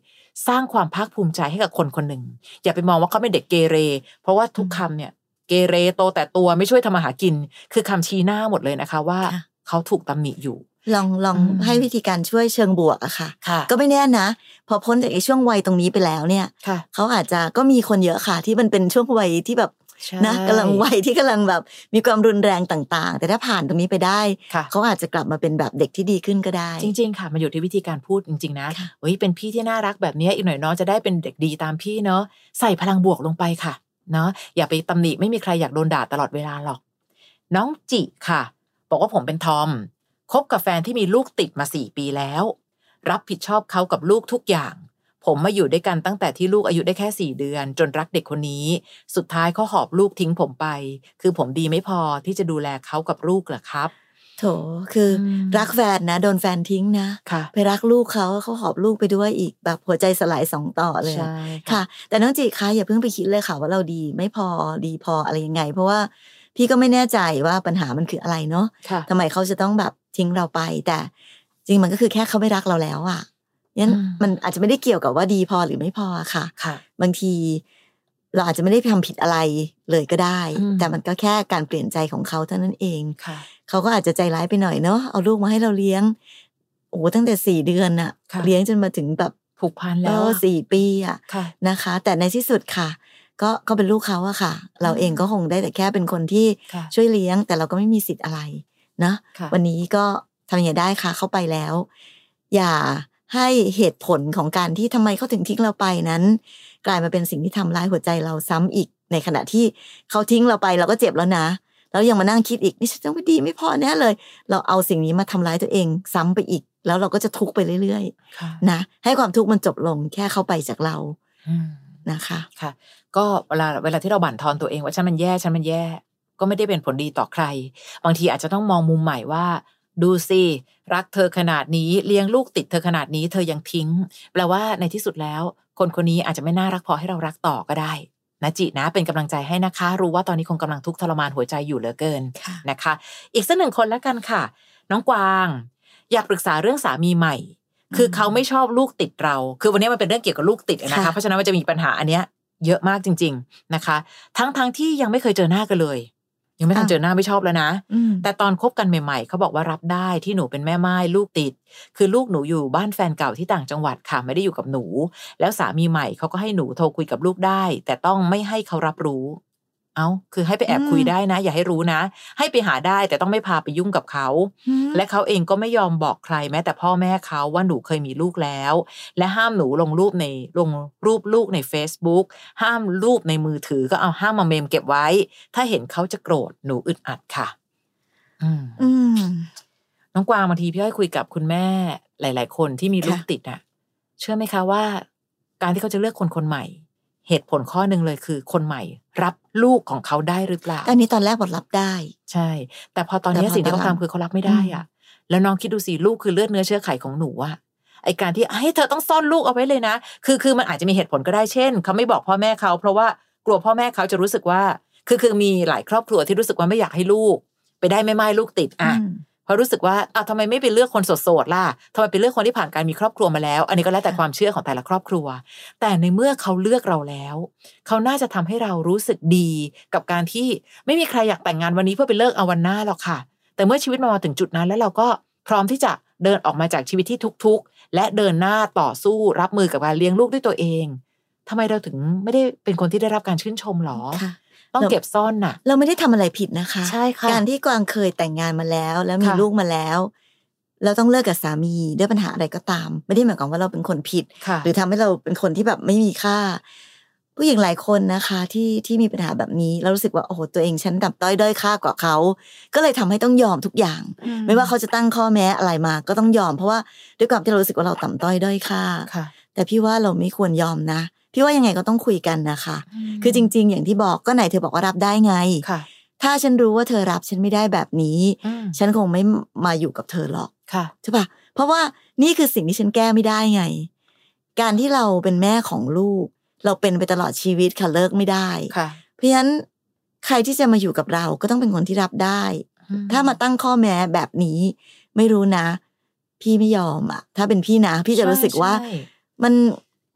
สร้างความภาคภูมิใจให้กับคนคนหนึ่งอย่าไปมองว่าเขาเป็นเด็กเกเร เพราะว่าทุกคำเนี่ย เกเรโตแต่ตัวไม่ช่วยทำมาหากิน คือคำชี้หน้าหมดเลยนะคะว่าค่ะเขาถูกตำหนิอยู่ลองลองอืมให้วิธีการช่วยเชิงบวกอะค่ะค่ะ ก็ไม่แน่นะ พอพ้นจากไอ้ช่วงวัยตรงนี้ไปแล้วเนี่ยค่ะเขาอาจจะก็มีคนเยอะค่ะ ที่มันเป็นช่วงวัยที่แบบใช่นะกำลังวัยที่กำลังแบบมีความรุนแรงต่างๆ แต่ถ้าผ่านตรงนี้ไปได้ค่ะเขาอาจจะกลับมาเป็นแบบเด็กที่ดีขึ้นก็ได้ จริง ๆ ค่ะ มันอยู่ที่วิธีการพูดจริง ๆ นะค่ะเฮ้ยเป็นพี่ที่น่ารักแบบเนี้ยอีกหน่อยน้องจะได้เป็นเด็กดีตามพี่เนาะใส่พลังบวกลงไปค่ะ เนาะอย่าไปตำหนิไม่มีใครอยากโดนด่าตลอดเวลาหรอก น้องจิค่ะ บอกว่าผมเป็นทอมคบกับแฟนที่มีลูกติดมาสี่ปีแล้ว รับผิดชอบเขากับลูกทุกอย่าง ผมมาอยู่ด้วยกันตั้งแต่ที่ลูกอายุได้แค่สี่เดือน จนรักเด็กคนนี้ สุดท้ายเขาหอบลูกทิ้งผมไป คือผมดีไม่พอที่จะดูแลเขากับลูกเหรอครับ โถคืออมรักแฟนนะ โดนแฟนทิ้งนะค่ะไปรักลูกเขาเขาหอบลูกไปด้วยอีกแบบหัวใจสลายสองต่อเลยใช่ค่ะ แต่น้องจีคะอย่าเพิ่งไปคิดเลยค่ะว่าเราดีไม่พอดีพออะไรยังไง เพราะว่าพี่ก็ไม่แน่ใจว่าปัญหามันคืออะไรเนาะค่ะทำไมเขาจะต้องแบบทิ้งเราไป แต่จริงมันก็คือแค่เขาไม่รักเราแล้วอะ่ะงั้นอืมมันอาจจะไม่ได้เกี่ยวกับว่าดีพอหรือไม่พอค่ะค่ะ บางที เราอาจจะไม่ได้ทำผิดอะไรเลยก็ได้อืมแต่มันก็แค่การเปลี่ยนใจของเขาเท่านั้นเองค่ะเขาก็อาจจะใจร้ายไปหน่อยเนาะเอาลูกมาให้เราเลี้ยงโอ้ตั้งแต่สี่เดือนน่ะค่ะเลี้ยงจนมาถึงแบบผูกพันแล้แล้ววอะสี่ปีอะค่ะนะคะ แต่ในที่สุดค่ะ ก็ก็เป็นลูกเขาอะค่ะ เราเองก็คงได้แต่แค่เป็นคนที่ค่ะช่วยเลี้ยง แต่เราก็ไม่มีสิทธิ์อะไรนะค่ะวันนี้ก็ทำยังไงได้ค่ะเข้าไปแล้ว อย่า ให้เหตุผลของการที่ทำไมเขาถึงทิ้งเราไปนั้น กลายมาเป็นสิ่งที่ทำร้ายหัวใจเราซ้ำอีก ในขณะที่เขาทิ้งเราไปเราก็เจ็บแล้วนะแล้วยังมานั่งคิดอีกนี่ฉันต้องไม่ดีไม่พอแน่เลย เราเอาสิ่งนี้มาทำร้ายตัวเอง ซ้ำไปอีก แล้วเราก็จะทุกข์ไปเรื่อยค่ะๆนะให้ความทุกข์มันจบลงแค่เข้าไปจากเราอืมนะคะค่ะ ก็เวลาเวลาที่เราบั่นทอนตัวเองว่าฉันมันแย่ฉันมันแย่ ก็ไม่ได้เป็นผลดีต่อใคร บางทีอาจจะต้องมองมุมใหม่ว่า ดูสิรักเธอขนาดนี้เลี้ยงลูกติดเธอขนาดนี้เธอยังทิ้ง แปลว่าในที่สุดแล้ว คนคนนี้อาจจะไม่น่ารักพอให้เรารักต่อก็ได้นะจินะเป็นกำลังใจให้นะคะ รู้ว่าตอนนี้คงกำลังทุกข์ทรมานหัวใจอยู่เหลือเกินค่ะนะคะ อีกสักหนึ่งคนแล้วกันค่ะ น้องกวาง อยากปรึกษาเรื่องสามีใหม่ คือเขาไม่ชอบลูกติดเรา คือวันนี้มันเป็นเรื่องเกี่ยวกับลูกติดนะคะค่ะเพราะฉะนั้นมันจะมีปัญหาอันเนี้ยเยอะมากจริง ๆนะคะ ทั้งทั้งที่ยังไม่เคยเจอหน้ากันเลย ยังไม่ทันเจอหน้าไม่ชอบแล้วนะอืมแต่ตอนคบกันใหม่ๆเขาบอกว่ารับได้ที่หนูเป็นแม่ไม้ลูกติด คือลูกหนูอยู่บ้านแฟนเก่าที่ต่างจังหวัดค่ะไม่ได้อยู่กับหนู แล้วสามีใหม่เขาก็ให้หนูโทรคุยกับลูกได้ แต่ต้องไม่ให้เขารับรู้ เอาคือให้ไปแอบอืมคุยได้นะ อย่าให้รู้นะ ให้ไปหาได้แต่ต้องไม่พาไปยุ่งกับเขา และเขาเองก็ไม่ยอมบอกใครแม้แต่พ่อแม่เขาว่าหนูเคยมีลูกแล้ว และห้ามหนูลงรูปในลงรูปลูกใน Facebook ห้ามรูปในมือถือก็เอาห้ามมาเมมเก็บไว้ ถ้าเห็นเขาจะโกรธหนูอึดอัดค่ะ อืมอืมน้องกวางบางทีพี่อ้อยคุยกับคุณแม่หลาย ๆ คนที่มีลูกค่ะติดอะเชื่อไหมคะว่า การที่เขาจะเลือกคนคนใหม่ เหตุผลข้อหนึ่งเลยคือ คนใหม่รับลูกของเขาได้หรือเปล่าอันนี้ตอนแรกบทรับได้ ใช่ แต่พอตอนนี้แต่พอสิ่งที่เขาตอนหลังทำคือเขารับไม่ได้อะ แล้วน้องคิดดูสิลูกคือเลือดเนื้อเชื้อไขของหนูอะไอการที่ให้ยเธอต้องซ่อนลูกเอาไว้เลยนะ คือคือมันอาจจะมีเหตุผลก็ได้เช่นเขาไม่บอกพ่อแม่เขา เพราะว่ากลัวพ่อแม่เขาจะรู้สึกว่า คือคือมีหลายครอบครัวที่รู้สึกว่าไม่อยากให้ลูก ไปได้ไม่ไม่ลูกติดอะอืมเพ ราะรู้สึกว่าอ้าวทำไมไม่ไปเลือกคนโสดๆล่ะทำไมไปเลือกคนที่ผ่านการมีครอบครัวมาแล้ว อันนี้ก็แล้วแต่ค่ะความเชื่อของแต่ละครอบครัว แต่ในเมื่อเขาเลือกเราแล้ว เขาน่าจะทำให้เรารู้สึกดีกับการที่ไม่มีใครอยากแต่งงานวันนี้เพื่อไปเลิกเอาวันหน้าหรอกค่ะ แต่เมื่อชีวิตมาถึงจุดนั้นแล้วเราก็พร้อมที่จะเดินออกมาจากชีวิตที่ทุกข์ๆและเดินหน้าต่อสู้รับมือกับการเลี้ยงลูกด้วยตัวเองทำไมเราถึงไม่ได้เป็นคนที่ได้รับการชื่นชมหรอค่ะ ต้องเก็บซ่อนน่ะ เราไม่ได้ทำอะไรผิดนะคะ ใช่ค่ะ การที่กวางเคยแต่งงานมาแล้ว แล้วมีค่ะลูกมาแล้ว เราต้องเลิกกับสามีด้วยปัญหาอะไรก็ตาม ไม่ได้หมายความว่าเราเป็นคนผิดค่ะหรือทำให้เราเป็นคนที่แบบไม่มีค่า ผู้หญิงหลายคนนะคะ ที่ที่มีปัญหาแบบนี้เรารู้สึกว่าโอ้โหตัวเองฉันดับต้อยด้อยค่ากว่าเขา ก็เลยทำให้ต้องยอมทุกอย่าง ไม่ว่าเขาจะตั้งข้อแม้อะไรมา ก็ต้องยอม เพราะว่าด้วยความที่เรารู้สึกว่าเราต่ำต้อยด้อยค่าค่ะแต่พี่ว่าเราไม่ควรยอมนะ พี่ว่ายังไงก็ต้องคุยกันนะคะ คือจริง ๆ อย่างที่บอกก็ไหนเธอบอกว่ารับได้ไงค่ะ ถ้าฉันรู้ว่าเธอรับฉันไม่ได้แบบนี้อืมฉันคงไม่มาอยู่กับเธอหรอกค่ะใช่ปะเพราะว่านี่คือสิ่งที่ฉันแก้ไม่ได้ไง การที่เราเป็นแม่ของลูก เราเป็นไปตลอดชีวิตค่ะเลิกไม่ได้ค่ะ เพราะฉะนั้นใครที่จะมาอยู่กับเราก็ต้องเป็นคนที่รับได้ ถ้ามาตั้งข้อแม้แบบนี้ ไม่รู้นะ พี่ไม่ยอมอะถ้าเป็นพี่นะ พี่จะรู้สึกว่าใช่มัน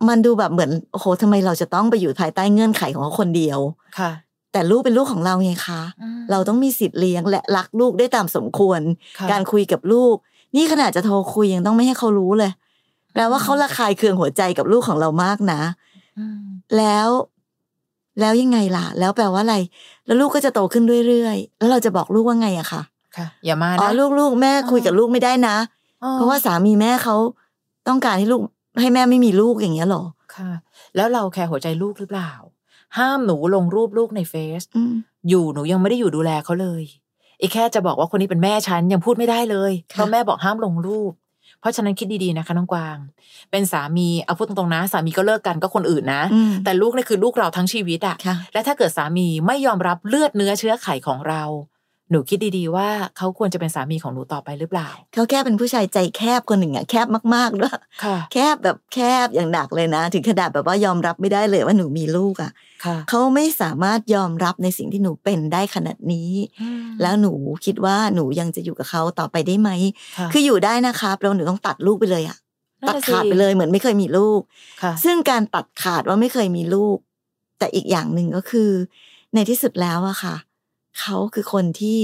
มันดูแบบเหมือนโอ้โหทำไมเราจะต้องไปอยู่ภายใต้เงื่อนไขของเขาคนเดียวค่ะ แต่ลูกเป็นลูกของเราไงคะอืมเราต้องมีสิทธิ์เลี้ยงและรักลูกได้ตามสมควรค่ะการคุยกับลูก นี่ขนาดจะโทรคุยยังต้องไม่ให้เขารู้เลยแปลว่าเขาระคายเคืองหัวใจกับลูกของเรามากนะอืมแล้วแล้วยังไงล่ะ แล้วแปลว่าอะไร แล้วลูกก็จะโตขึ้นเรื่อยๆ แล้วเราจะบอกลูกว่าไงอะคะค่ะ อย่ามาอ๋อนะลูกลูกแม่คุยกับลูกไม่ได้นะอ๋อเพราะว่าสามีแม่เขาต้องการให้ลูก ให้แม่ไม่มีลูกอย่างเงี้ยเหรอค่ะ แล้วเราแคร์หัวใจลูกหรือเปล่า ห้ามหนูลงรูปลูกในเฟซอืมอยู่หนูยังไม่ได้อยู่ดูแลเขาเลยอีกแค่จะบอกว่าคนนี้เป็นแม่ฉันยังพูดไม่ได้เลยค่ะเพราะแม่บอกห้ามลงรูป เพราะฉะนั้นคิดดีๆนะคะน้องกวาง เป็นสามีเอาพูดตรงๆนะ สามีก็เลิกกันก็คนอื่นนะอืมแต่ลูกนี่คือลูกเราทั้งชีวิตอะค่ะและถ้าเกิดสามีไม่ยอมรับเลือดเนื้อเชื้อไขของเรา หนูคิดดีๆว่าเขาควรจะเป็นสามีของหนูต่อไปหรือเปล่า เขาแค่เป็นผู้ชายใจแคบคนหนึ่งอะแคบมากๆด้วยค่ะแคบแบบแคบอย่างหนักเลยนะ ถึงขนาดแบบว่ายอมรับไม่ได้เลยว่าหนูมีลูกอะค่ะเขาไม่สามารถยอมรับในสิ่งที่หนูเป็นได้ขนาดนี้ แล้วหนูคิดว่าหนูยังจะอยู่กับเขาต่อไปได้ไหมค่ะคืออยู่ได้นะคะเราหนูต้องตัดลูกไปเลยอะนั่ตันดน่ะสิขาดไปเลยเหมือนไม่เคยมีลูกค่ะซึ่งการตัดขาดว่าไม่เคยมีลูก แต่อีกอย่างหนึ่งก็คือ ในที่สุดแล้วอะค่ะ เขาคือคนที่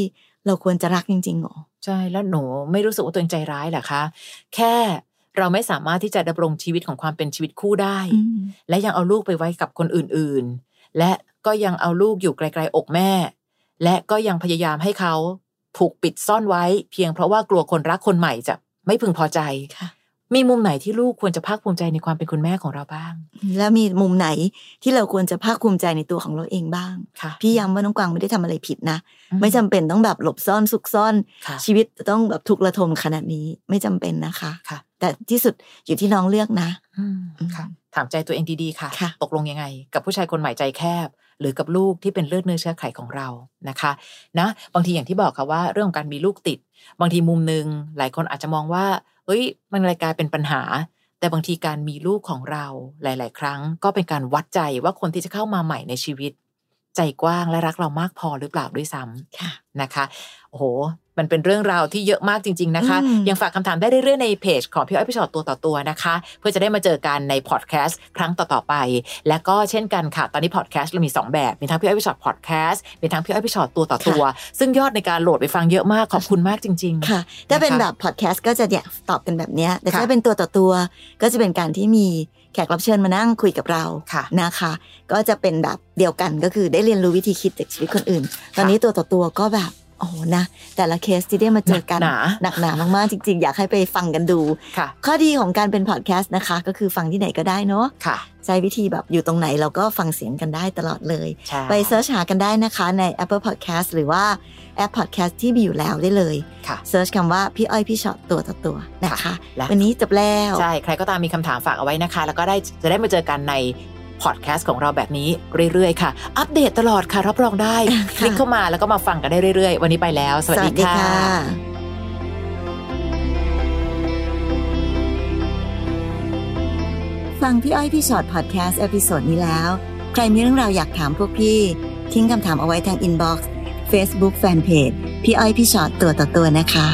เราควรจะรักจริงๆหรอใช่แล้วหนูไม่รู้สึกว่าตัวเองใจร้ายเหรอคะแค่เราไม่สามารถที่จะดำรงชีวิตของความเป็นชีวิตคู่ได้อืมและยังเอาลูกไปไว้กับคนอื่นๆ และก็ยังเอาลูกอยู่ไกลๆอกแม่ และก็ยังพยายามให้เขาถูกปิดซ่อนไว้ เพียงเพราะว่ากลัวคนรักคนใหม่จะไม่พึงพอใจค่ะ มีมุมไหนที่ลูกควรจะภาคภูมิใจในความเป็นคุณแม่ของเราบ้าง แล้วมีมุมไหนที่เราควรจะภาคภูมิใจในตัวของเราเองบ้างค่ะพี่ย้ำว่าน้องกวางไม่ได้ทำอะไรผิดนะอืไม่จำเป็นต้องแบบหลบซ่อนซุกซ่อนค่ะชีวิตจะต้องแบบทุกข์ระทมขนาดนี้ไม่จำเป็นนะคะค่ะ แต่ที่สุดอยู่ที่น้องเลือกนะอืมค่ะถามใจตัวเองดีๆค่ะค่ะ ตกลงยังไง กับผู้ชายคนใหม่ใจแคบ หรือกับลูกที่เป็นเลือดเนื้อเชื้อไขของเรานะคะนะบางทีอย่างที่บอกค่ะว่าเรื่องของการมีลูกติด บางทีมุมหนึ่งหลายคนอาจจะมองว่าเอ้ย มันอะไรกลายเป็นปัญหา แต่บางทีการมีลูกของเราหลาย ๆ ครั้ง ก็เป็นการวัดใจว่าคนที่จะเข้ามาใหม่ในชีวิต ใจกว้างและรักเรามากพอหรือเปล่าด้วยซ้ำค่ะนะคะโอ้โห มันเป็นเรื่องราวที่เยอะมากจริง ๆนะคะอืมยังฝากคำถามได้เรื่อยๆในเพจของพี่อ้อยพี่ฉอดตัวต่อตัวนะคะ เพื่อจะได้มาเจอกันในพอดแคสต์ครั้งต่อๆไป และก็เช่นกันค่ะ ตอนนี้พอดแคสต์เรามี 2 แบบ มีทั้งพี่อ้อยพี่ฉอดพอดแคสต์มีทั้งพี่อ้อยพี่ฉอดตัวต่อตัว ซึ่งยอดในการโหลดไปฟังเยอะมากขอบคุณมากจริง ๆ ค่ะ ถ้าเป็นนะคะแบบพอดแคสต์ก็จะเนี่ยตอบกันแบบเนี้ยแต่ค่ะถ้าเป็นตัวต่อตัว ก็จะเป็นการที่มีแขกรับเชิญมานั่งคุยกับเราค่ะนะคะ ก็จะเป็นแบบเดียวกันก็คือได้เรียนรู้วิธีคิดจากชีวิตคนอื่น ตอนนี้ตัวต่อตัวก็แบบ โอ้โหนะ แต่ละเคสที่ได้มาเจอกันหนักหนาหนักหนามากๆ จริง ๆ อยากให้ไปฟังกันดูค่ะข้อดีของการเป็นพอดแคสต์นะคะ ก็คือฟังที่ไหนก็ได้เนาะค่ะใช้วิธีแบบอยู่ตรงไหนเราก็ฟังเสียงกันได้ตลอดเลยใช่ไป search หากันได้นะคะใน Apple Podcast หรือว่าแอป Podcast ที่มีอยู่แล้วได้เลยค่ะ search คำว่าพี่อ้อยพี่ช็อตตัวต่อตัวนะคะและวันนี้จบแล้ว ใช่ ใครก็ตามมีคำถามฝากเอาไว้นะคะ แล้วก็ได้จะได้มาเจอกันใน พอดแคสต์ของเราแบบนี้เรื่อยๆค่ะ อัปเดตตลอดค่ะ รับรองได้ คลิกเข้ามาแล้วก็มาฟังกันได้เรื่อยๆ วันนี้ไปแล้ว สวัสดีค่ะฟังพี่อ้อยพี่ช็อตพอดแคสต์ episode นี้แล้ว ใครมีเรื่องราวอยากถามพวกพี่ ทิ้งคำถามเอาไว้ทาง inbox เฟซบุ๊กแฟนเพจพี่อ้อยพี่ช็อตตัวต่อตัวนะคะ